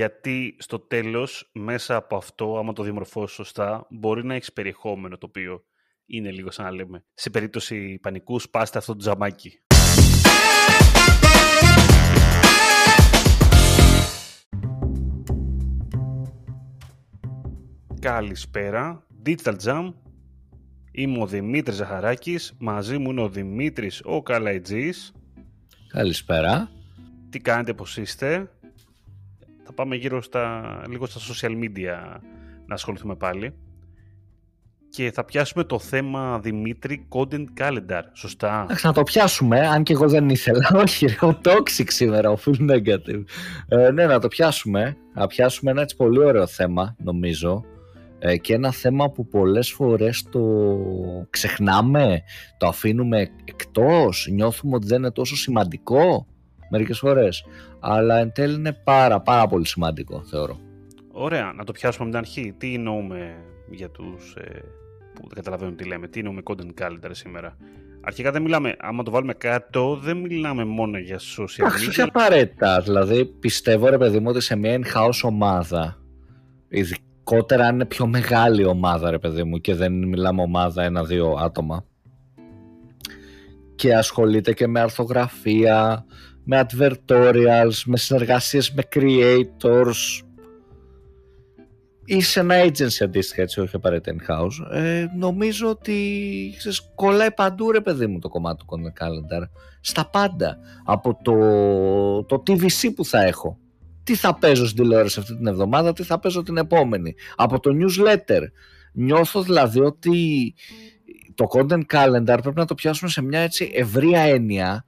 γιατί στο τέλος μέσα από αυτό, άμα το διαμορφώσει σωστά, μπορεί να έχεις περιεχόμενο το οποίο είναι λίγο σαν να λέμε. Σε περίπτωση πανικού, σπάστε αυτό το τζαμάκι. Καλησπέρα, Digital Jam. Είμαι ο Δημήτρης Ζαχαράκης, μαζί μου είναι ο Δημήτρης ο Καλαϊτζής. Καλησπέρα. Τι κάνετε, πώς είστε; Θα πάμε γύρω στα, λίγο στα social media να ασχοληθούμε πάλι. Και θα πιάσουμε το θέμα Δημήτρη Content Calendar, σωστά. Να το πιάσουμε, αν και εγώ δεν ήθελα. Όχι, ρε, ο Toxic σήμερα, ο Full Negative. Ε, ναι, να το πιάσουμε. Να πιάσουμε ένα έτσι πολύ ωραίο θέμα, νομίζω. Ε, και ένα θέμα που πολλές φορές το ξεχνάμε, το αφήνουμε εκτός, νιώθουμε ότι δεν είναι τόσο σημαντικό μερικές φορές. Αλλά εν τέλει είναι πάρα πάρα πολύ σημαντικό θεωρώ. Ωραία, να το πιάσουμε από την αρχή. Τι εννοούμε για τους ε, που δεν καταλαβαίνουν τι λέμε, τι εννοούμε content calendar σήμερα. Αρχικά δεν μιλάμε, άμα το βάλουμε κάτω, δεν μιλάμε μόνο για social media. Όχι απαραίτητα. Δηλαδή, πιστεύω ρε παιδί μου ότι σε μια in-house ομάδα, ειδικότερα αν είναι πιο μεγάλη ομάδα, ρε παιδί μου, και δεν μιλάμε ομάδα ένα-δύο άτομα, και ασχολείται και με αρθογραφία, με advertorials, με συνεργασίες με creators. Ή σε ένα agency αντίστοιχα έτσι όχι απαραίτητα in-house. Ε, νομίζω ότι ξέρεις, κολλάει παντού ρε παιδί μου το κομμάτι του content calendar. Στα πάντα. Από το, το TVC που θα έχω. Τι θα παίζω στην τηλεόραση αυτή την εβδομάδα τι θα παίζω την επόμενη. Από το newsletter. Νιώθω δηλαδή ότι το content calendar πρέπει να το πιάσουμε σε μια έτσι ευρία έννοια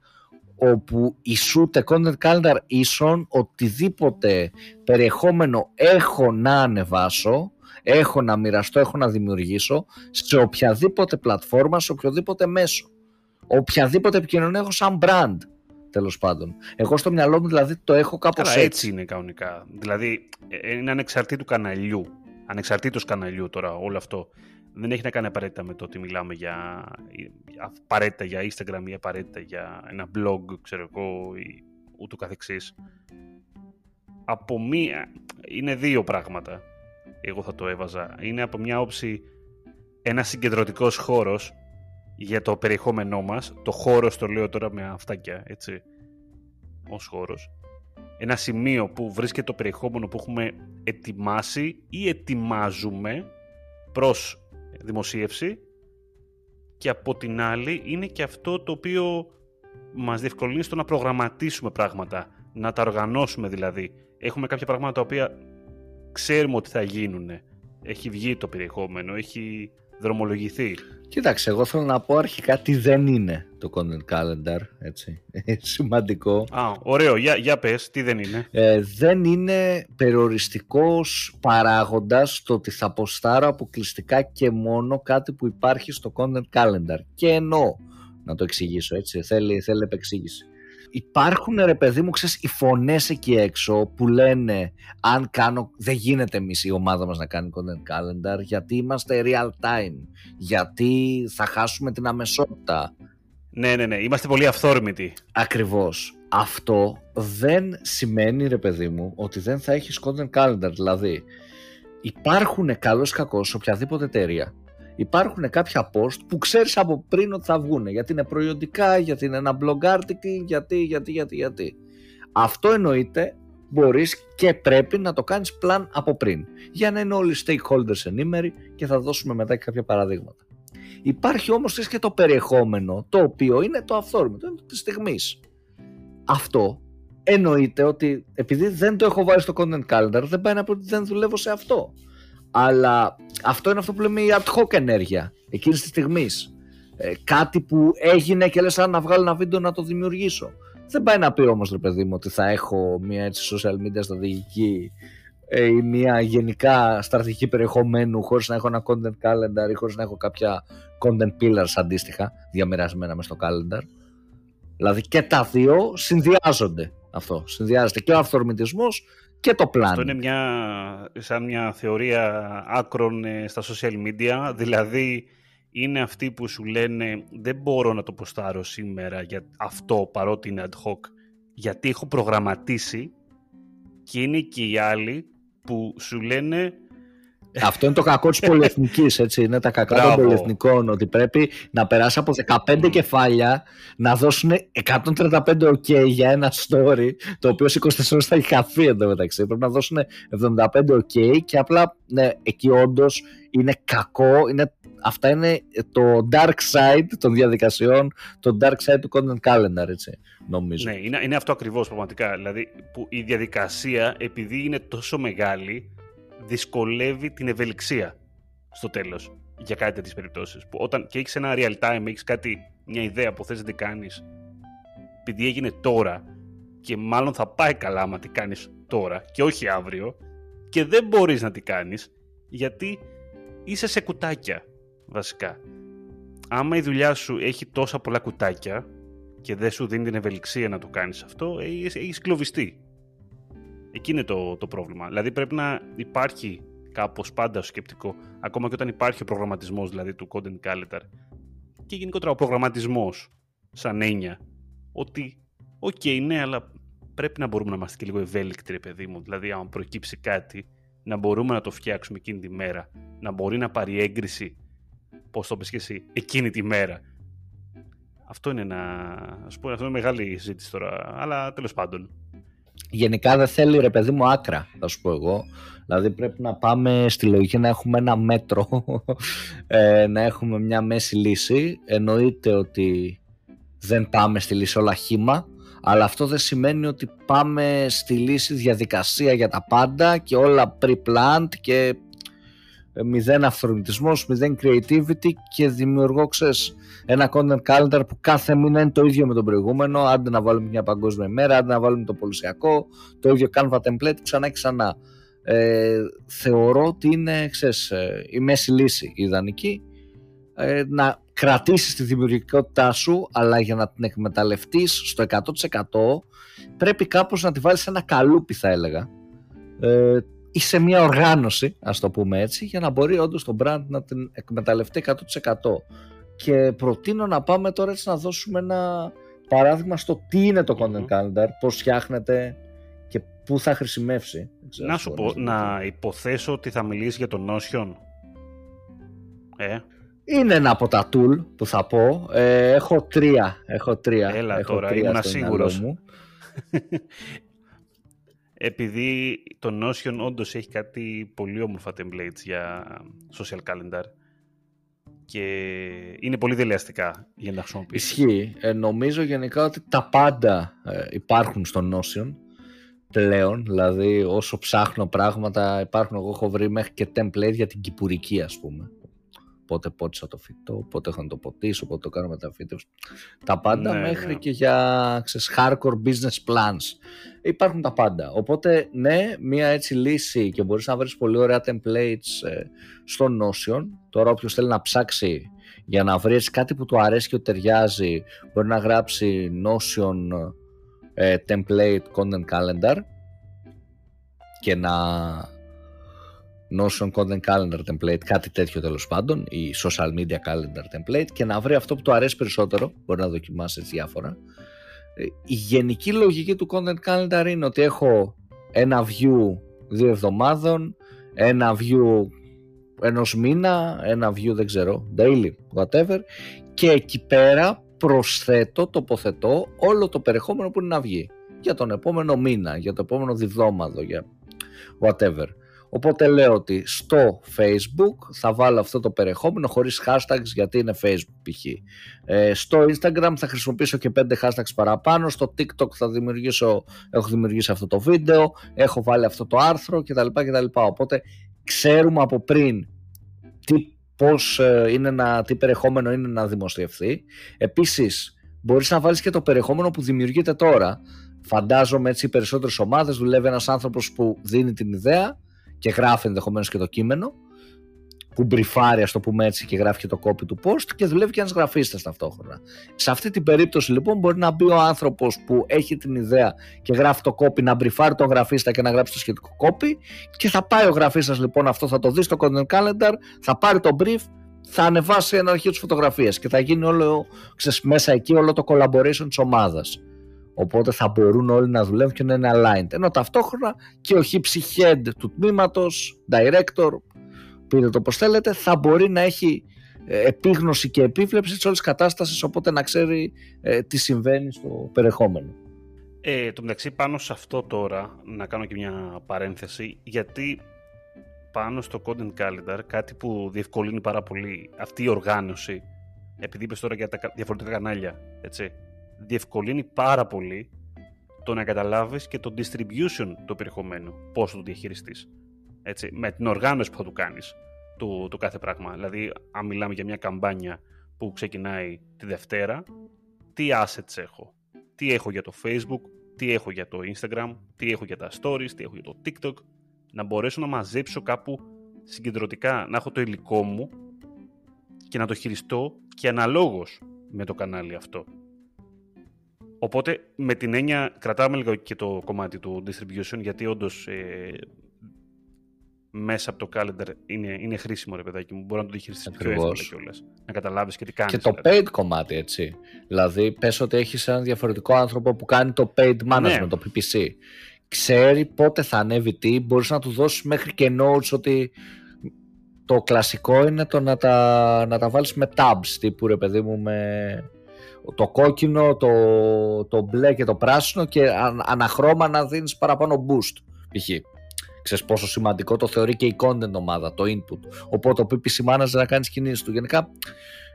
όπου ισούται content calendar ίσον οτιδήποτε περιεχόμενο έχω να ανεβάσω, έχω να μοιραστώ, έχω να δημιουργήσω σε οποιαδήποτε πλατφόρμα, σε οποιοδήποτε μέσο. Οποιαδήποτε επικοινωνία έχω σαν brand, τέλος πάντων. Εγώ στο μυαλό μου δηλαδή το έχω κάπως Καλά, έτσι. έτσι είναι κανονικά. Δηλαδή ε, είναι ανεξαρτήτου καναλιού. Ανεξαρτήτως καναλιού τώρα όλο αυτό δεν έχει να κάνει απαραίτητα με το ότι μιλάμε για απαραίτητα για Instagram ή απαραίτητα για ένα blog, ξέρω εγώ, ή ούτω καθεξής. Από μία, είναι δύο πράγματα, εγώ θα το έβαζα. Είναι από μια όψη ένας συγκεντρωτικός χώρος για το περιεχόμενό μας. Το χώρος το λέω τώρα με αυτάκια, έτσι, ως χώρος. Ένα σημείο που βρίσκεται το περιεχόμενο που έχουμε ετοιμάσει ή ετοιμάζουμε προς δημοσίευση και από την άλλη είναι και αυτό το οποίο μας διευκολύνει στο να προγραμματίσουμε πράγματα, να τα οργανώσουμε δηλαδή. Έχουμε κάποια πράγματα τα οποία ξέρουμε ότι θα γίνουν. Έχει βγει το περιεχόμενο, έχει δρομολογηθεί. Κοίταξε, εγώ θέλω να πω αρχικά τι δεν είναι το content calendar, έτσι, σημαντικό. Α, ωραίο, για, για πες, τι δεν είναι. Ε, δεν είναι περιοριστικός παράγοντας το ότι θα ποστάρω αποκλειστικά και μόνο κάτι που υπάρχει στο content calendar. Και εννοώ, να το εξηγήσω έτσι, θέλει, θέλει επεξήγηση υπάρχουν ρε παιδί μου ξέρεις οι φωνές εκεί έξω που λένε αν κάνω δεν γίνεται εμείς η ομάδα μας να κάνει content calendar γιατί είμαστε real time γιατί θα χάσουμε την αμεσότητα ναι ναι ναι είμαστε πολύ αυθόρμητοι. Ακριβώς. Αυτό δεν σημαίνει ρε παιδί μου ότι δεν θα έχεις content calendar δηλαδή υπάρχουν καλώς κακός οποιαδήποτε εταιρεία υπάρχουν κάποια post που ξέρεις από πριν ότι θα βγουν γιατί είναι προϊόντικά, γιατί είναι ένα blog article, γιατί, γιατί, γιατί, γιατί. Αυτό εννοείται μπορείς και πρέπει να το κάνεις πλάν από πριν για να είναι όλοι οι stakeholders ενήμεροι και θα δώσουμε μετά και κάποια παραδείγματα. Υπάρχει όμως και το περιεχόμενο το οποίο είναι το αυθόρμητο, είναι της στιγμής. Αυτό εννοείται ότι επειδή δεν το έχω βάλει στο content calendar δεν πάει να πω ότι δεν δουλεύω σε αυτό. Αλλά αυτό είναι αυτό που λέμε η ad hoc ενέργεια εκείνης της στιγμής. Ε, κάτι που έγινε και λες να βγάλω ένα βίντεο να το δημιουργήσω. Δεν πάει να πει όμως ρε παιδί μου ότι θα έχω μια έτσι social media στρατηγική ε, ή μια γενικά στρατηγική περιεχομένου χωρίς να έχω ένα content calendar ή χωρίς να έχω κάποια content pillars αντίστοιχα διαμερασμένα μες στο calendar. Δηλαδή και τα δύο συνδυάζονται αυτό. Συνδυάζεται και ο αυθορμητισμός και το πλάνο. Αυτό είναι μια, σαν μια θεωρία άκρων ε, στα social media, δηλαδή είναι αυτοί που σου λένε δεν μπορώ να το ποστάρω σήμερα για αυτό παρότι είναι ad hoc, γιατί έχω προγραμματίσει Και είναι και οι άλλοι που σου λένε αυτό είναι το κακό της πολυεθνικής, έτσι. Είναι τα κακά των πολυεθνικών. Ότι πρέπει να περάσει από 15 κεφάλια να δώσουν 135 OK για ένα story, το οποίο σε 24 ώρες θα έχει χαθεί εντωμεταξύ. Πρέπει να δώσουν 75 OK και απλά ναι, εκεί όντως είναι κακό. Είναι, αυτά είναι το dark side των διαδικασιών, το dark side του content calendar, έτσι, νομίζω. Ναι, είναι, είναι αυτό ακριβώς πραγματικά. Δηλαδή, που η διαδικασία, επειδή είναι τόσο μεγάλη, δυσκολεύει την ευελιξία στο τέλος για κάτι τέτοιες περιπτώσεις. Που όταν και έχεις ένα real time, έχεις κάτι, μια ιδέα που θες να την κάνεις, επειδή έγινε τώρα και μάλλον θα πάει καλά άμα την κάνεις τώρα και όχι αύριο, και δεν μπορείς να την κάνεις γιατί είσαι σε κουτάκια βασικά. Άμα η δουλειά σου έχει τόσα πολλά κουτάκια και δεν σου δίνει την ευελιξία να το κάνεις αυτό, έχεις κλωβιστεί. Εκεί είναι το, το πρόβλημα. Δηλαδή πρέπει να υπάρχει κάπως πάντα σκεπτικό, ακόμα και όταν υπάρχει ο προγραμματισμός δηλαδή του content calendar και γενικότερα ο προγραμματισμός σαν έννοια, ότι οκ, okay, ναι, αλλά πρέπει να μπορούμε να είμαστε και λίγο ευέλικτοι, ρε παιδί μου. Δηλαδή, αν προκύψει κάτι, να μπορούμε να το φτιάξουμε εκείνη τη μέρα, να μπορεί να πάρει έγκριση, πώς το πες και εσύ, εκείνη τη μέρα. Αυτό είναι ένα, ας πούμε, αυτό είναι μεγάλη συζήτηση τώρα, αλλά τέλος πάντων γενικά δεν θέλει ρε παιδί μου άκρα, θα σου πω εγώ. Δηλαδή πρέπει να πάμε στη λογική να έχουμε ένα μέτρο, ε, να έχουμε μια μέση λύση. Εννοείται ότι δεν πάμε στη λύση όλα χήμα, αλλά αυτό δεν σημαίνει ότι πάμε στη λύση διαδικασία για τα πάντα και όλα pre-planned και μηδέν αυθορμητισμός, μηδέν creativity και δημιουργώ, ξέρεις, ένα content calendar που κάθε μήνα είναι το ίδιο με τον προηγούμενο, άντε να βάλουμε μια παγκόσμια ημέρα, άντε να βάλουμε το πολυσιακό, το ίδιο Canva template ξανά και ξανά. Ε, θεωρώ ότι είναι, ξέρεις, ε, η μέση λύση η ιδανική, ε, να κρατήσεις τη δημιουργικότητά σου, αλλά για να την εκμεταλλευτείς στο 100% πρέπει κάπως να τη βάλεις σε ένα καλούπι θα έλεγα, ε, ή σε μια οργάνωση, ας το πούμε έτσι, για να μπορεί όντως το brand να την εκμεταλλευτεί 100%. Και προτείνω να πάμε τώρα έτσι να δώσουμε ένα παράδειγμα στο τι είναι το content calendar, πώς φτιάχνεται και πού θα χρησιμεύσει. να σου πω, να υποθέσω ότι θα μιλήσεις για το Notion. Ε. Είναι ένα από τα tool που θα πω. Ε, έχω τρία. Έχω τρία. Έλα έχω τώρα, ήμουν σίγουρος. Μου. επειδή το Notion όντως έχει κάτι πολύ όμορφα templates για social calendar και είναι πολύ δελεαστικά για να χρησιμοποιήσεις. Ισχύει. Ε, νομίζω γενικά ότι τα πάντα ε, υπάρχουν στο Notion πλέον, δηλαδή όσο ψάχνω πράγματα υπάρχουν, εγώ έχω βρει μέχρι και template για την κυπουρική ας πούμε πότε πότισα το φυτό, πότε έχω να το ποτίσω, πότε το κάνω μεταφύτευση. Τα πάντα ναι, μέχρι ναι. και για ξέρεις, hardcore business plans. Υπάρχουν τα πάντα. Οπότε ναι, μία έτσι λύση και μπορείς να βρεις πολύ ωραία templates ε, στο Notion. Τώρα όποιος θέλει να ψάξει για να βρει κάτι που του αρέσει και του ταιριάζει μπορεί να γράψει Notion ε, template content calendar και να Notion Content Calendar Template, κάτι τέτοιο τέλος πάντων, ή Social Media Calendar Template και να βρει αυτό που του αρέσει περισσότερο, μπορεί να δοκιμάσεις διάφορα. Ε, η γενική λογική του Content Calendar είναι ότι έχω ένα view δύο εβδομάδων, ένα view ενός μήνα, ένα view δεν ξέρω, daily, whatever και εκεί πέρα προσθέτω, τοποθετώ όλο το περιεχόμενο που είναι να βγει για τον επόμενο μήνα, για το επόμενο διδόμαδο, για whatever. Οπότε λέω ότι στο Facebook θα βάλω αυτό το περιεχόμενο χωρίς hashtags γιατί είναι Facebook π.χ. Ε, στο Instagram θα χρησιμοποιήσω και 5 hashtags παραπάνω. Στο TikTok θα δημιουργήσω, έχω δημιουργήσει αυτό το βίντεο, έχω βάλει αυτό το άρθρο κτλ. κτλ. Οπότε ξέρουμε από πριν τι, πώς ε, είναι να, τι περιεχόμενο είναι να δημοσιευθεί. Επίσης μπορείς να βάλεις και το περιεχόμενο που δημιουργείται τώρα. Φαντάζομαι έτσι οι περισσότερες ομάδες δουλεύει ένας άνθρωπος που δίνει την ιδέα και γράφει ενδεχομένως και το κείμενο, που μπριφάρει, ας το πούμε έτσι, και γράφει και το copy του post και δουλεύει και ένας γραφίστας ταυτόχρονα. Σε αυτή την περίπτωση λοιπόν μπορεί να μπει ο άνθρωπος που έχει την ιδέα και γράφει το copy να μπριφάρει τον γραφίστα και να γράψει το σχετικό copy και θα πάει ο γραφίστας λοιπόν αυτό, θα το δει στο content calendar, θα πάρει το brief, θα ανεβάσει ένα αρχείο της φωτογραφίας και θα γίνει όλο ξέρεις, μέσα εκεί όλο το collaboration της ομάδας. Οπότε θα μπορούν όλοι να δουλεύουν και να είναι aligned. Ενώ ταυτόχρονα και ο hipsy head του τμήματος, director, πείτε το πώς θέλετε, θα μπορεί να έχει ε, επίγνωση και επίβλεψη της όλης κατάστασης, οπότε να ξέρει ε, τι συμβαίνει στο περιεχόμενο. Ε, το μεταξύ πάνω σε αυτό τώρα, να κάνω και μια παρένθεση, γιατί πάνω στο Content Calendar, κάτι που διευκολύνει πάρα πολύ αυτή η οργάνωση, επειδή είπες τώρα για τα διαφορετικά κανάλια, έτσι, διευκολύνει πάρα πολύ το να καταλάβεις και το distribution του περιεχομένου, πώς θα το διαχειριστείς, έτσι, με την οργάνωση που θα του κάνεις του, του κάθε πράγμα. Δηλαδή, αν μιλάμε για μια καμπάνια που ξεκινάει τη Δευτέρα, τι assets έχω, τι έχω για το Facebook, τι έχω για το Instagram, τι έχω για τα stories, τι έχω για το TikTok, να μπορέσω να μαζέψω κάπου συγκεντρωτικά, να έχω το υλικό μου και να το χειριστώ και αναλόγως με το κανάλι αυτό. Οπότε με την έννοια κρατάμε λίγο και το κομμάτι του distribution γιατί όντως ε, μέσα από το calendar είναι, είναι χρήσιμο ρε παιδάκι μου. Μπορεί να το διαχειριστείς πιο εύκολα κιόλας. Να καταλάβεις και τι κάνεις. Και το δηλαδή. paid κομμάτι έτσι. Δηλαδή, πες ότι έχεις έναν διαφορετικό άνθρωπο που κάνει το paid management, ναι. το PPC. Ξέρει πότε θα ανέβει τι, μπορείς να του δώσεις μέχρι και notes ότι το κλασικό είναι το να τα, να τα βάλεις με tabs τύπου ρε παιδί μου με το κόκκινο, το, το μπλε και το πράσινο και αναχρώμα να δίνεις παραπάνω boost π.χ. Ξέρεις πόσο σημαντικό το θεωρεί και η content ομάδα, το input. Οπότε ο PPC manager να κάνει κινήσεις του. Γενικά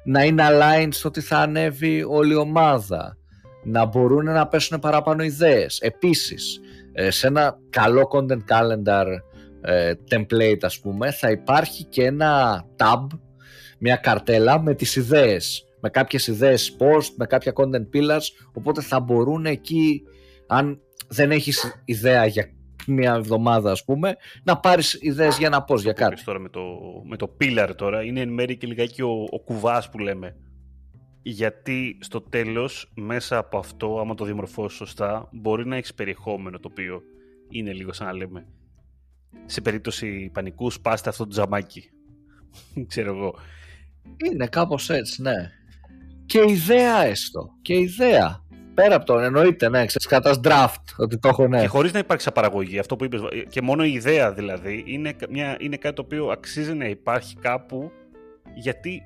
να είναι aligned στο ότι θα ανέβει όλη η ομάδα. Να μπορούν να πέσουν παραπάνω ιδέες. Επίσης, ε, σε ένα καλό content calendar ε, template ας πούμε θα υπάρχει και ένα tab, μια καρτέλα με τις ιδέες με κάποιες ιδέες post, με κάποια content pillars οπότε θα μπορούν εκεί αν δεν έχεις ιδέα για μια εβδομάδα ας πούμε να πάρεις ιδέες για ένα post για κάτι τώρα με το, με το pillar τώρα είναι εν μέρει και λιγάκι ο, ο κουβάς που λέμε γιατί στο τέλος μέσα από αυτό άμα το διαμορφώσεις σωστά μπορεί να έχεις περιεχόμενο το οποίο είναι λίγο σαν να λέμε σε περίπτωση πανικού σπάστε αυτό το τζαμάκι. Ξέρω εγώ. Είναι κάπως έτσι, ναι. Και ιδέα έστω. Και ιδέα. Πέρα από το εννοείται, ναι, ξέρεις κατά draft ότι το έχω ναι. Και χωρίς να υπάρξει απαραγωγή, αυτό που είπες, και μόνο η ιδέα δηλαδή, είναι, μια, είναι κάτι το οποίο αξίζει να υπάρχει κάπου, γιατί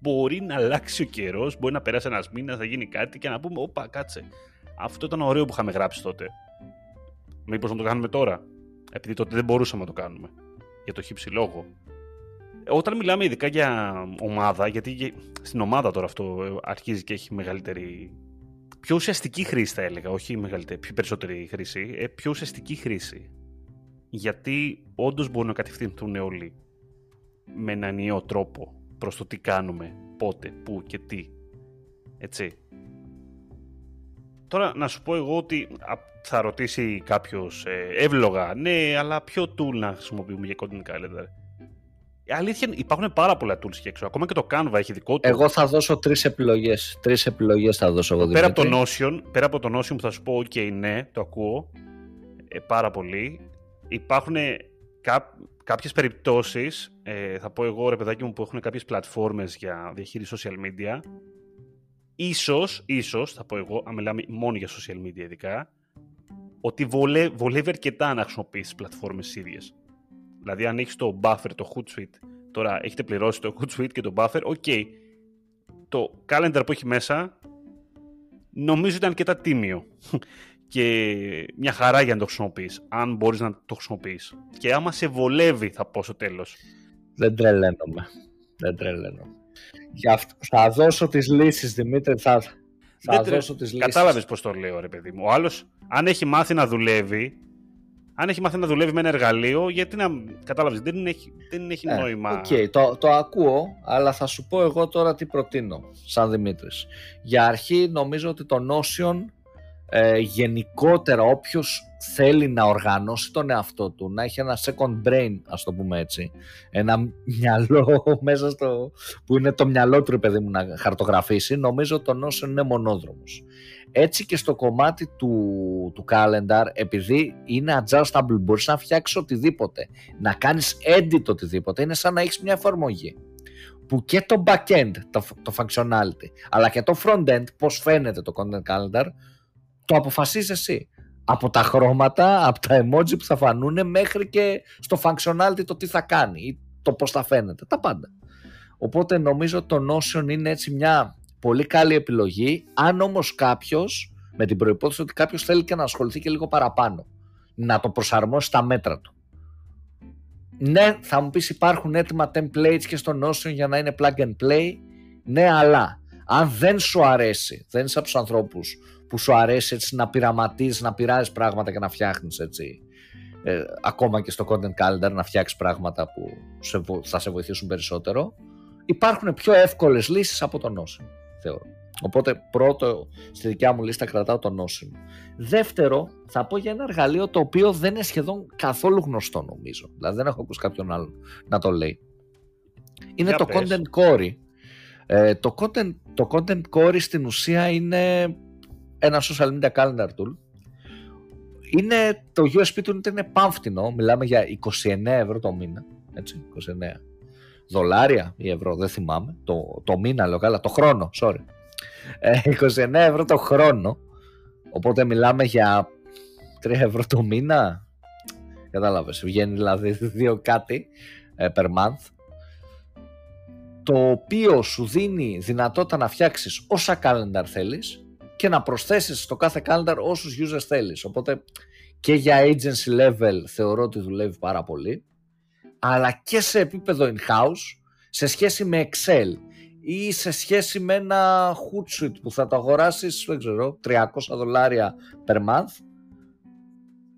μπορεί να αλλάξει ο καιρός, μπορεί να περάσει ένας μήνας, θα γίνει κάτι και να πούμε, Όπα, κάτσε. Αυτό ήταν ωραίο που είχαμε γράψει τότε. Μήπως να το κάνουμε τώρα επειδή τότε δεν μπορούσαμε να το κάνουμε για το χύψη λόγο. Όταν μιλάμε ειδικά για ομάδα, γιατί στην ομάδα τώρα αυτό ε, αρχίζει και έχει μεγαλύτερη. πιο ουσιαστική χρήση, θα έλεγα, όχι μεγαλύτερη, πιο περισσότερη χρήση, ε, πιο ουσιαστική χρήση. Γιατί όντως μπορούν να κατευθυνθούν όλοι με έναν ενιαίο τρόπο προς το τι κάνουμε, πότε, πού και τι. Έτσι. Τώρα να σου πω εγώ ότι θα ρωτήσει κάποιος ε, εύλογα, ναι, αλλά ποιο tool να χρησιμοποιούμε για content calendar; Η αλήθεια είναι υπάρχουν πάρα πολλά tools και έξω. Ακόμα και το Canva έχει δικό του. Εγώ θα δώσω τρεις επιλογές. Τρεις επιλογές θα δώσω εγώ. Πέρα από, το Notion, πέρα από το Notion που θα σου πω, OK, ναι, το ακούω ε, πάρα πολύ. Υπάρχουν κά, κάποιες περιπτώσεις, ε, θα πω εγώ ρε παιδάκι μου, που έχουν κάποιες πλατφόρμες για διαχείριση social media. Ίσως, ίσως, θα πω εγώ, αν μιλάμε μόνο για social media ειδικά, ότι βολε, βολεύει αρκετά να χρησιμοποιήσεις τις πλατφόρμες ίδιες. Δηλαδή, αν έχεις το Buffer, το Hootsuite, τώρα έχετε πληρώσει το Hootsuite και το Buffer, οκ. Το calendar που έχει μέσα νομίζω ήταν αρκετά τίμιο. και μια χαρά για να το χρησιμοποιείς, αν μπορείς να το χρησιμοποιείς. Και άμα σε βολεύει, θα πω στο τέλος. Δεν τρελαίνομαι. Δεν τρελαίνομαι. Για αυτό, θα δώσω τις λύσεις, Δημήτρη. Θα, θα δώσω τις λύσεις. Κατάλαβες πώς το λέω, ρε παιδί μου. Ο άλλος αν έχει μάθει να δουλεύει, αν έχει μάθει να δουλεύει με ένα εργαλείο, γιατί να. Κατάλαβες, δεν έχει, δεν έχει ε, νόημα. Οκ, okay, το, το ακούω, αλλά θα σου πω εγώ τώρα τι προτείνω, σαν Δημήτρης. Για αρχή, νομίζω ότι το Notion ε, γενικότερα όποιος θέλει να οργανώσει τον εαυτό του, να έχει ένα second brain, ας το πούμε έτσι, ένα μυαλό μέσα στο, που είναι το μυαλό του, παιδί μου, να χαρτογραφήσει, νομίζω το Notion είναι μονόδρομος. Έτσι και στο κομμάτι του, του calendar, επειδή είναι adjustable, μπορείς να φτιάξεις οτιδήποτε, να κάνεις edit οτιδήποτε, είναι σαν να έχεις μια εφαρμογή που και το backend, το, το functionality, αλλά και το frontend, πώς φαίνεται το content calendar, το αποφασίζεις εσύ. Από τα χρώματα, από τα emoji που θα φανούν μέχρι και στο functionality το τι θα κάνει ή το πώς θα φαίνεται. Τα πάντα. Οπότε νομίζω το Notion είναι έτσι μια πολύ καλή επιλογή αν όμως κάποιος με την προϋπόθεση ότι κάποιος θέλει και να ασχοληθεί και λίγο παραπάνω να το προσαρμόσει στα μέτρα του. Ναι, θα μου πεις υπάρχουν έτοιμα templates και στο Notion για να είναι plug and play. Ναι, αλλά αν δεν σου αρέσει, δεν είσαι από τους ανθρώπους που σου αρέσει έτσι να πειραματίζεις, να πειράζεις πράγματα και να φτιάχνεις έτσι. Ε, ακόμα και στο content calendar να φτιάξεις πράγματα που σε, θα σε βοηθήσουν περισσότερο. Υπάρχουν πιο εύκολες λύσεις από το Notion, θεωρώ. Οπότε πρώτο στη δικιά μου λίστα κρατάω το Notion. Δεύτερο, θα πω για ένα εργαλείο το οποίο δεν είναι σχεδόν καθόλου γνωστό νομίζω. Δηλαδή δεν έχω ακούσει κάποιον άλλο να το λέει. Είναι το Content Core. Ε, το, content, το Content Core στην ουσία είναι ένα social media calendar tool. Είναι, το USP του είναι πανφτηνό, μιλάμε για 29 ευρώ το μήνα, έτσι, 29 δολάρια ή ευρώ, δεν θυμάμαι, το, το μήνα λέω καλά, το χρόνο, sorry. 29 ε, ευρώ το χρόνο. Οπότε μιλάμε για 3 ευρώ το μήνα. Κατάλαβες, βγαίνει δηλαδή δύο κάτι ε, per month. Το οποίο σου δίνει δυνατότητα να φτιάξεις όσα calendar θέλεις και να προσθέσεις στο κάθε calendar όσους users θέλεις. Οπότε και για agency level θεωρώ ότι δουλεύει πάρα πολύ. Αλλά και σε επίπεδο in-house σε σχέση με Excel ή σε σχέση με ένα Hootsuite που θα το αγοράσεις, δεν ξέρω, 300 δολάρια per month,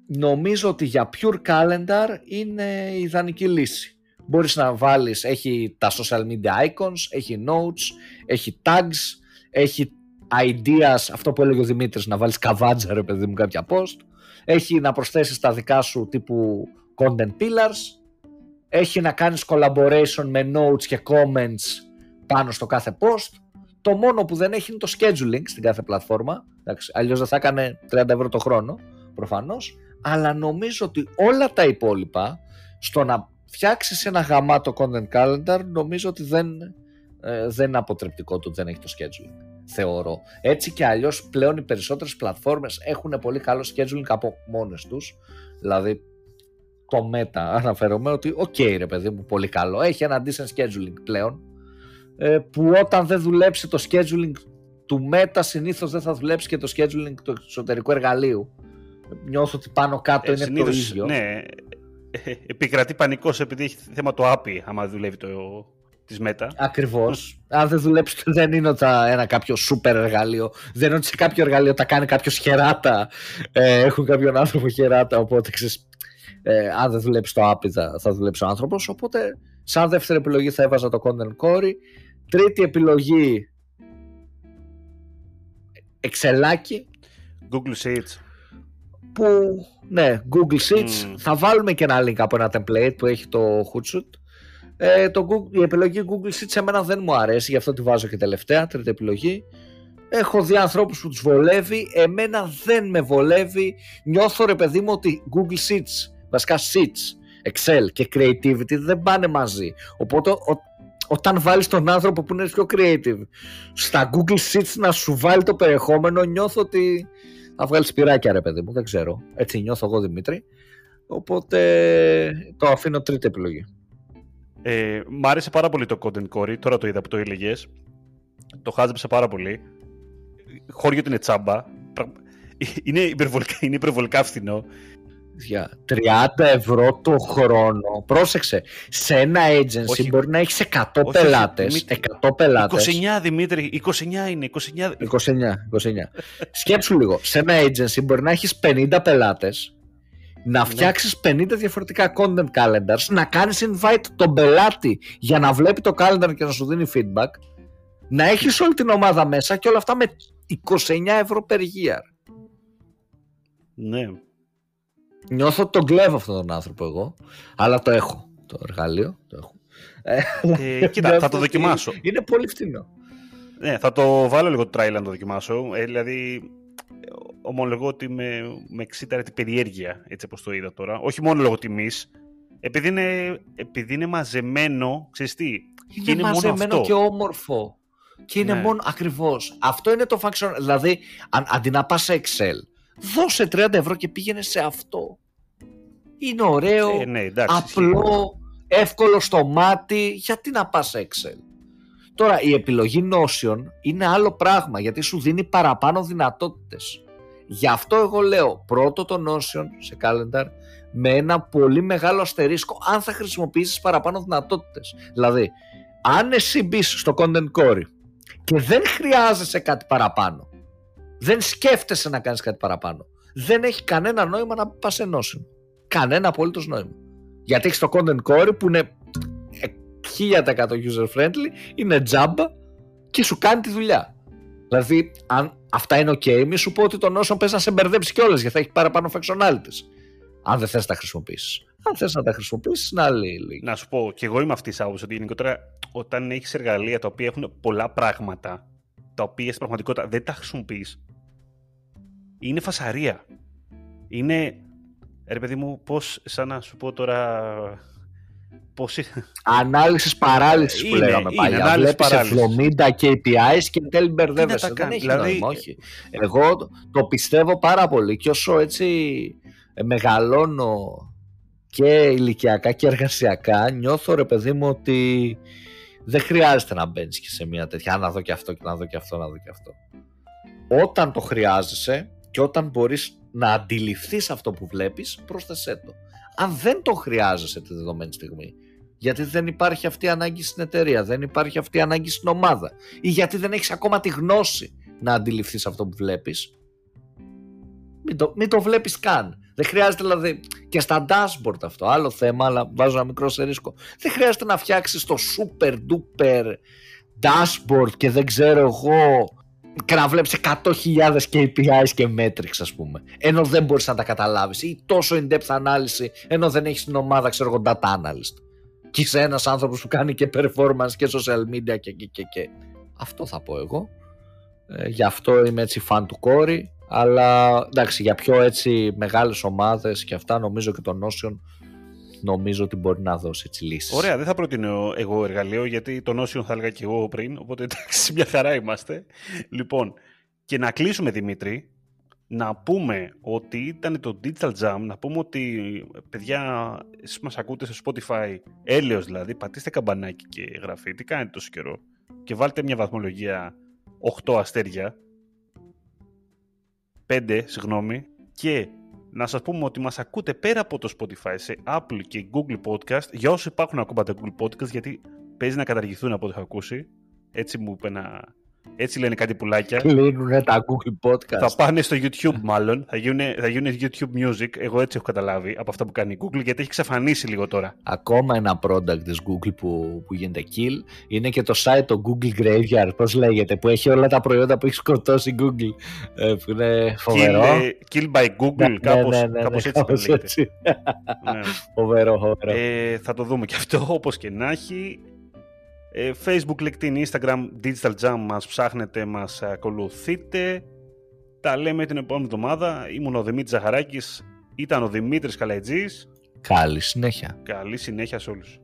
νομίζω ότι για pure calendar είναι η ιδανική λύση. Μπορείς να βάλεις, έχει τα social media icons, έχει notes, έχει tags, έχει ideas, αυτό που έλεγε ο Δημήτρης, να βάλεις καβάτζα ρε παιδί μου κάποια post, έχει να προσθέσεις τα δικά σου τύπου content pillars, έχει να κάνεις collaboration με notes και comments πάνω στο κάθε post. Το μόνο που δεν έχει είναι το scheduling στην κάθε πλατφόρμα. Αλλιώς δεν θα έκανε 30 ευρώ το χρόνο, προφανώς. Αλλά νομίζω ότι όλα τα υπόλοιπα στο να φτιάξεις ένα γαμάτο content calendar, νομίζω ότι δεν, ε, δεν είναι αποτρεπτικό το ότι δεν έχει το scheduling. Θεωρώ. Έτσι και αλλιώς πλέον οι περισσότερες πλατφόρμες έχουν πολύ καλό scheduling από μόνες τους. Δηλαδή το Meta αναφέρομαι ότι οκ okay, ρε παιδί μου πολύ καλό. Έχει ένα decent scheduling πλέον ε, που όταν δεν δουλέψει το scheduling του Meta συνήθως δεν θα δουλέψει και το scheduling του εσωτερικού εργαλείου. Νιώθω ότι πάνω κάτω ε, είναι συνήθως, το ίδιο. Ναι, επικρατεί πανικός επειδή έχει θέμα το API άμα δουλεύει το, της Meta. Ακριβώς. Αν δεν δουλέψει δεν είναι ότι ένα κάποιο super εργαλείο. Δεν είναι ότι σε κάποιο εργαλείο τα κάνει κάποιο χεράτα. Ε, έχουν κάποιον άνθρωπο χεράτα, οπότε ξέρεις, ε, αν δεν δουλέψει το API θα, θα δουλέψει ο άνθρωπος. Οπότε σαν δεύτερη επιλογή θα έβαζα το Content Core Τρίτη επιλογή Εξελάκι Google Sheets που ναι Google Sheets θα βάλουμε και ένα link από ένα template που έχει το Hootsuite ε, το Google, η επιλογή Google Sheets εμένα δεν μου αρέσει γι' αυτό τη βάζω και τελευταία τρίτη επιλογή έχω δει ανθρώπους που τους βολεύει εμένα δεν με βολεύει νιώθω ρε παιδί μου ότι Google Sheets βασικά Sheets Excel και Creativity δεν πάνε μαζί οπότε όταν βάλεις τον άνθρωπο που είναι πιο creative στα Google Sheets να σου βάλει το περιεχόμενο νιώθω ότι θα βγάλεις σπυράκια ρε παιδί μου, δεν ξέρω. Έτσι νιώθω εγώ Δημήτρη. Οπότε το αφήνω τρίτη επιλογή. Ε, μ' άρεσε πάρα πολύ το Content Core, τώρα το είδα που το έλεγες. Το χάζεψα πάρα πολύ. Χώριο την τσάμπα. Είναι υπερβολικά, είναι υπερβολικά φθηνό για 30 ευρώ το χρόνο. Πρόσεξε, σε ένα agency μπορεί να έχεις 100 πελάτες. 100 πελάτες. 29 Δημήτρη, 29 είναι. 29, 29. 29. Σκέψου λίγο. Σε ένα agency μπορεί να έχεις 50 πελάτες, να ναι. φτιάξεις 50 διαφορετικά content calendars, να κάνεις invite τον πελάτη για να βλέπει το calendar και να σου δίνει feedback, να έχεις όλη την ομάδα μέσα και όλα αυτά με 29 ευρώ per year. Ναι. Νιώθω ότι τον κλέβω αυτόν τον άνθρωπο εγώ, αλλά το έχω το εργαλείο. Το έχω. Ε, κοίτα, θα το δοκιμάσω. Είναι πολύ φθηνό. Ναι, θα το βάλω λίγο το trial να το δοκιμάσω. Ε, δηλαδή, ομολογώ ότι με, με εξήταρε την περιέργεια, έτσι όπως το είδα τώρα. Όχι μόνο λόγω τιμής, επειδή είναι, επειδή είναι μαζεμένο, ξέρεις τι, είναι, είναι μαζεμένο μόνο αυτό. και όμορφο. Και είναι Ναι. μόνο ακριβώς. Αυτό είναι το function. Δηλαδή, αν, αντί να πας σε Excel, δώσε 30 ευρώ και πήγαινε σε αυτό. Είναι ωραίο, Ε, ναι, εντάξει. ισχύει. απλό, εύκολο στο μάτι. Γιατί να πας σε Excel; Τώρα, η επιλογή Notion είναι άλλο πράγμα, γιατί σου δίνει παραπάνω δυνατότητες. Γι' αυτό εγώ λέω πρώτο το Notion σε calendar με ένα πολύ μεγάλο αστερίσκο αν θα χρησιμοποιήσεις παραπάνω δυνατότητες. Δηλαδή, αν εσύ μπεις στο content core και δεν χρειάζεσαι κάτι παραπάνω, δεν σκέφτεσαι να κάνεις κάτι παραπάνω, δεν έχει κανένα νόημα να πας σε Notion. Κανένα απολύτως νόημα. Γιατί έχεις το content core που είναι ε, 1000% user friendly, είναι τζάμπα και σου κάνει τη δουλειά. Δηλαδή, αν αυτά είναι ok, μη σου πω ότι το Notion πες να σε μπερδέψει κιόλας γιατί θα έχει παραπάνω functionalities. Αν δεν θες να τα χρησιμοποιήσεις. Αν θες να τα χρησιμοποιήσεις, είναι άλλη λίγη. Να σου πω, και εγώ είμαι αυτής της άποψης ότι γενικότερα όταν έχεις εργαλεία τα οποία έχουν πολλά πράγματα, τα οποία στην πραγματικότητα δεν τα χρησιμοποιείς, είναι φασαρία. Είναι. Ρε παιδί μου, πώς, σαν να σου πω τώρα. Πώς... Ανάλυσης παράλυσης που Είναι, λέγαμε είναι, παλιά. ανάλυσης Βλέπεις παράλυσης. 70 KPIs και εν τέλει μπερδεύεσαι. τα Δεν κάνει, έχει δηλαδή- νόημα, όχι. Εγώ το- το πιστεύω πάρα πολύ και όσο έτσι ε, μεγαλώνω και ηλικιακά και εργασιακά νιώθω ρε παιδί μου ότι δεν χρειάζεται να μπαίνεις και σε μια τέτοια «Α, να δω και αυτό και να δω και αυτό, να δω και αυτό. Όταν το χρειάζεσαι και όταν μπορείς να αντιληφθείς αυτό που βλέπεις, πρόσθεσέ το. Αν δεν το χρειάζεσαι τη δεδομένη στιγμή, γιατί δεν υπάρχει αυτή η ανάγκη στην εταιρεία, δεν υπάρχει αυτή η ανάγκη στην ομάδα ή γιατί δεν έχεις ακόμα τη γνώση να αντιληφθείς αυτό που βλέπεις, μην το, μην το βλέπεις καν. Δεν χρειάζεται δηλαδή και στα dashboard αυτό, άλλο θέμα, αλλά βάζω ένα μικρό σε ρίσκο. Δεν χρειάζεται να φτιάξεις το super duper dashboard και δεν ξέρω εγώ και να βλέπεις 100.000 KPIs και metrics ας πούμε ενώ δεν μπορείς να τα καταλάβεις ή τόσο in-depth ανάλυση ενώ δεν έχεις την ομάδα ξέρω εγώ data analyst και είσαι ένας άνθρωπος που κάνει και performance και social media και και και, και. αυτό θα πω εγώ ε, γι' αυτό είμαι έτσι fan του κόρη αλλά εντάξει για πιο έτσι μεγάλες ομάδες και αυτά νομίζω και το Notion νομίζω ότι μπορεί να δώσει έτσι λύσεις Ωραία, δεν θα προτείνω εγώ εργαλείο γιατί το Notion θα έλεγα και εγώ πριν, οπότε εντάξει, μια χαρά είμαστε. Λοιπόν, και να κλείσουμε Δημήτρη, να πούμε ότι ήταν το Digital Jam, να πούμε ότι παιδιά, εσείς μας ακούτε στο Spotify, έλεος δηλαδή, πατήστε καμπανάκι και γραφή, τι κάνετε τόσο καιρό και βάλτε μια βαθμολογία 8 αστέρια, 5, συγγνώμη, και να σας πούμε ότι μας ακούτε πέρα από το Spotify σε Apple και Google Podcast, για όσοι υπάρχουν ακόμα τα Google Podcast, γιατί παίζει να καταργηθούν από ό,τι έχω ακούσει. Έτσι μου είπε ένα... Έτσι λένε κάτι πουλάκια. κλείνουν τα Google Podcast Θα πάνε στο YouTube μάλλον, θα γίνουν, θα γίνουν YouTube Music, εγώ έτσι έχω καταλάβει από αυτά που κάνει η Google, γιατί έχει ξαφανίσει λίγο τώρα. Ακόμα ένα product της Google που, που γίνεται kill είναι και το site το Google Graveyard, πώς λέγεται, που έχει όλα τα προϊόντα που έχει σκοτώσει η Google, ε, που είναι φοβερό. Kill, ε, kill by Google, Ναι, ναι, κάπως, ναι, ναι, κάπως ναι, έτσι κάπως λέγεται. έτσι. Ναι. Φοβερό, φοβερό. Ε, θα το δούμε και αυτό όπως και να έχει. Ε, Facebook, LinkedIn, Instagram, Digital Jam μας ψάχνετε, μας ακολουθείτε. Τα λέμε την επόμενη εβδομάδα. Ήμουν ο Δημήτρης Ζαχαράκης, ήταν ο Δημήτρης Καλαϊτζής. Καλή συνέχεια. Καλή συνέχεια σε όλους.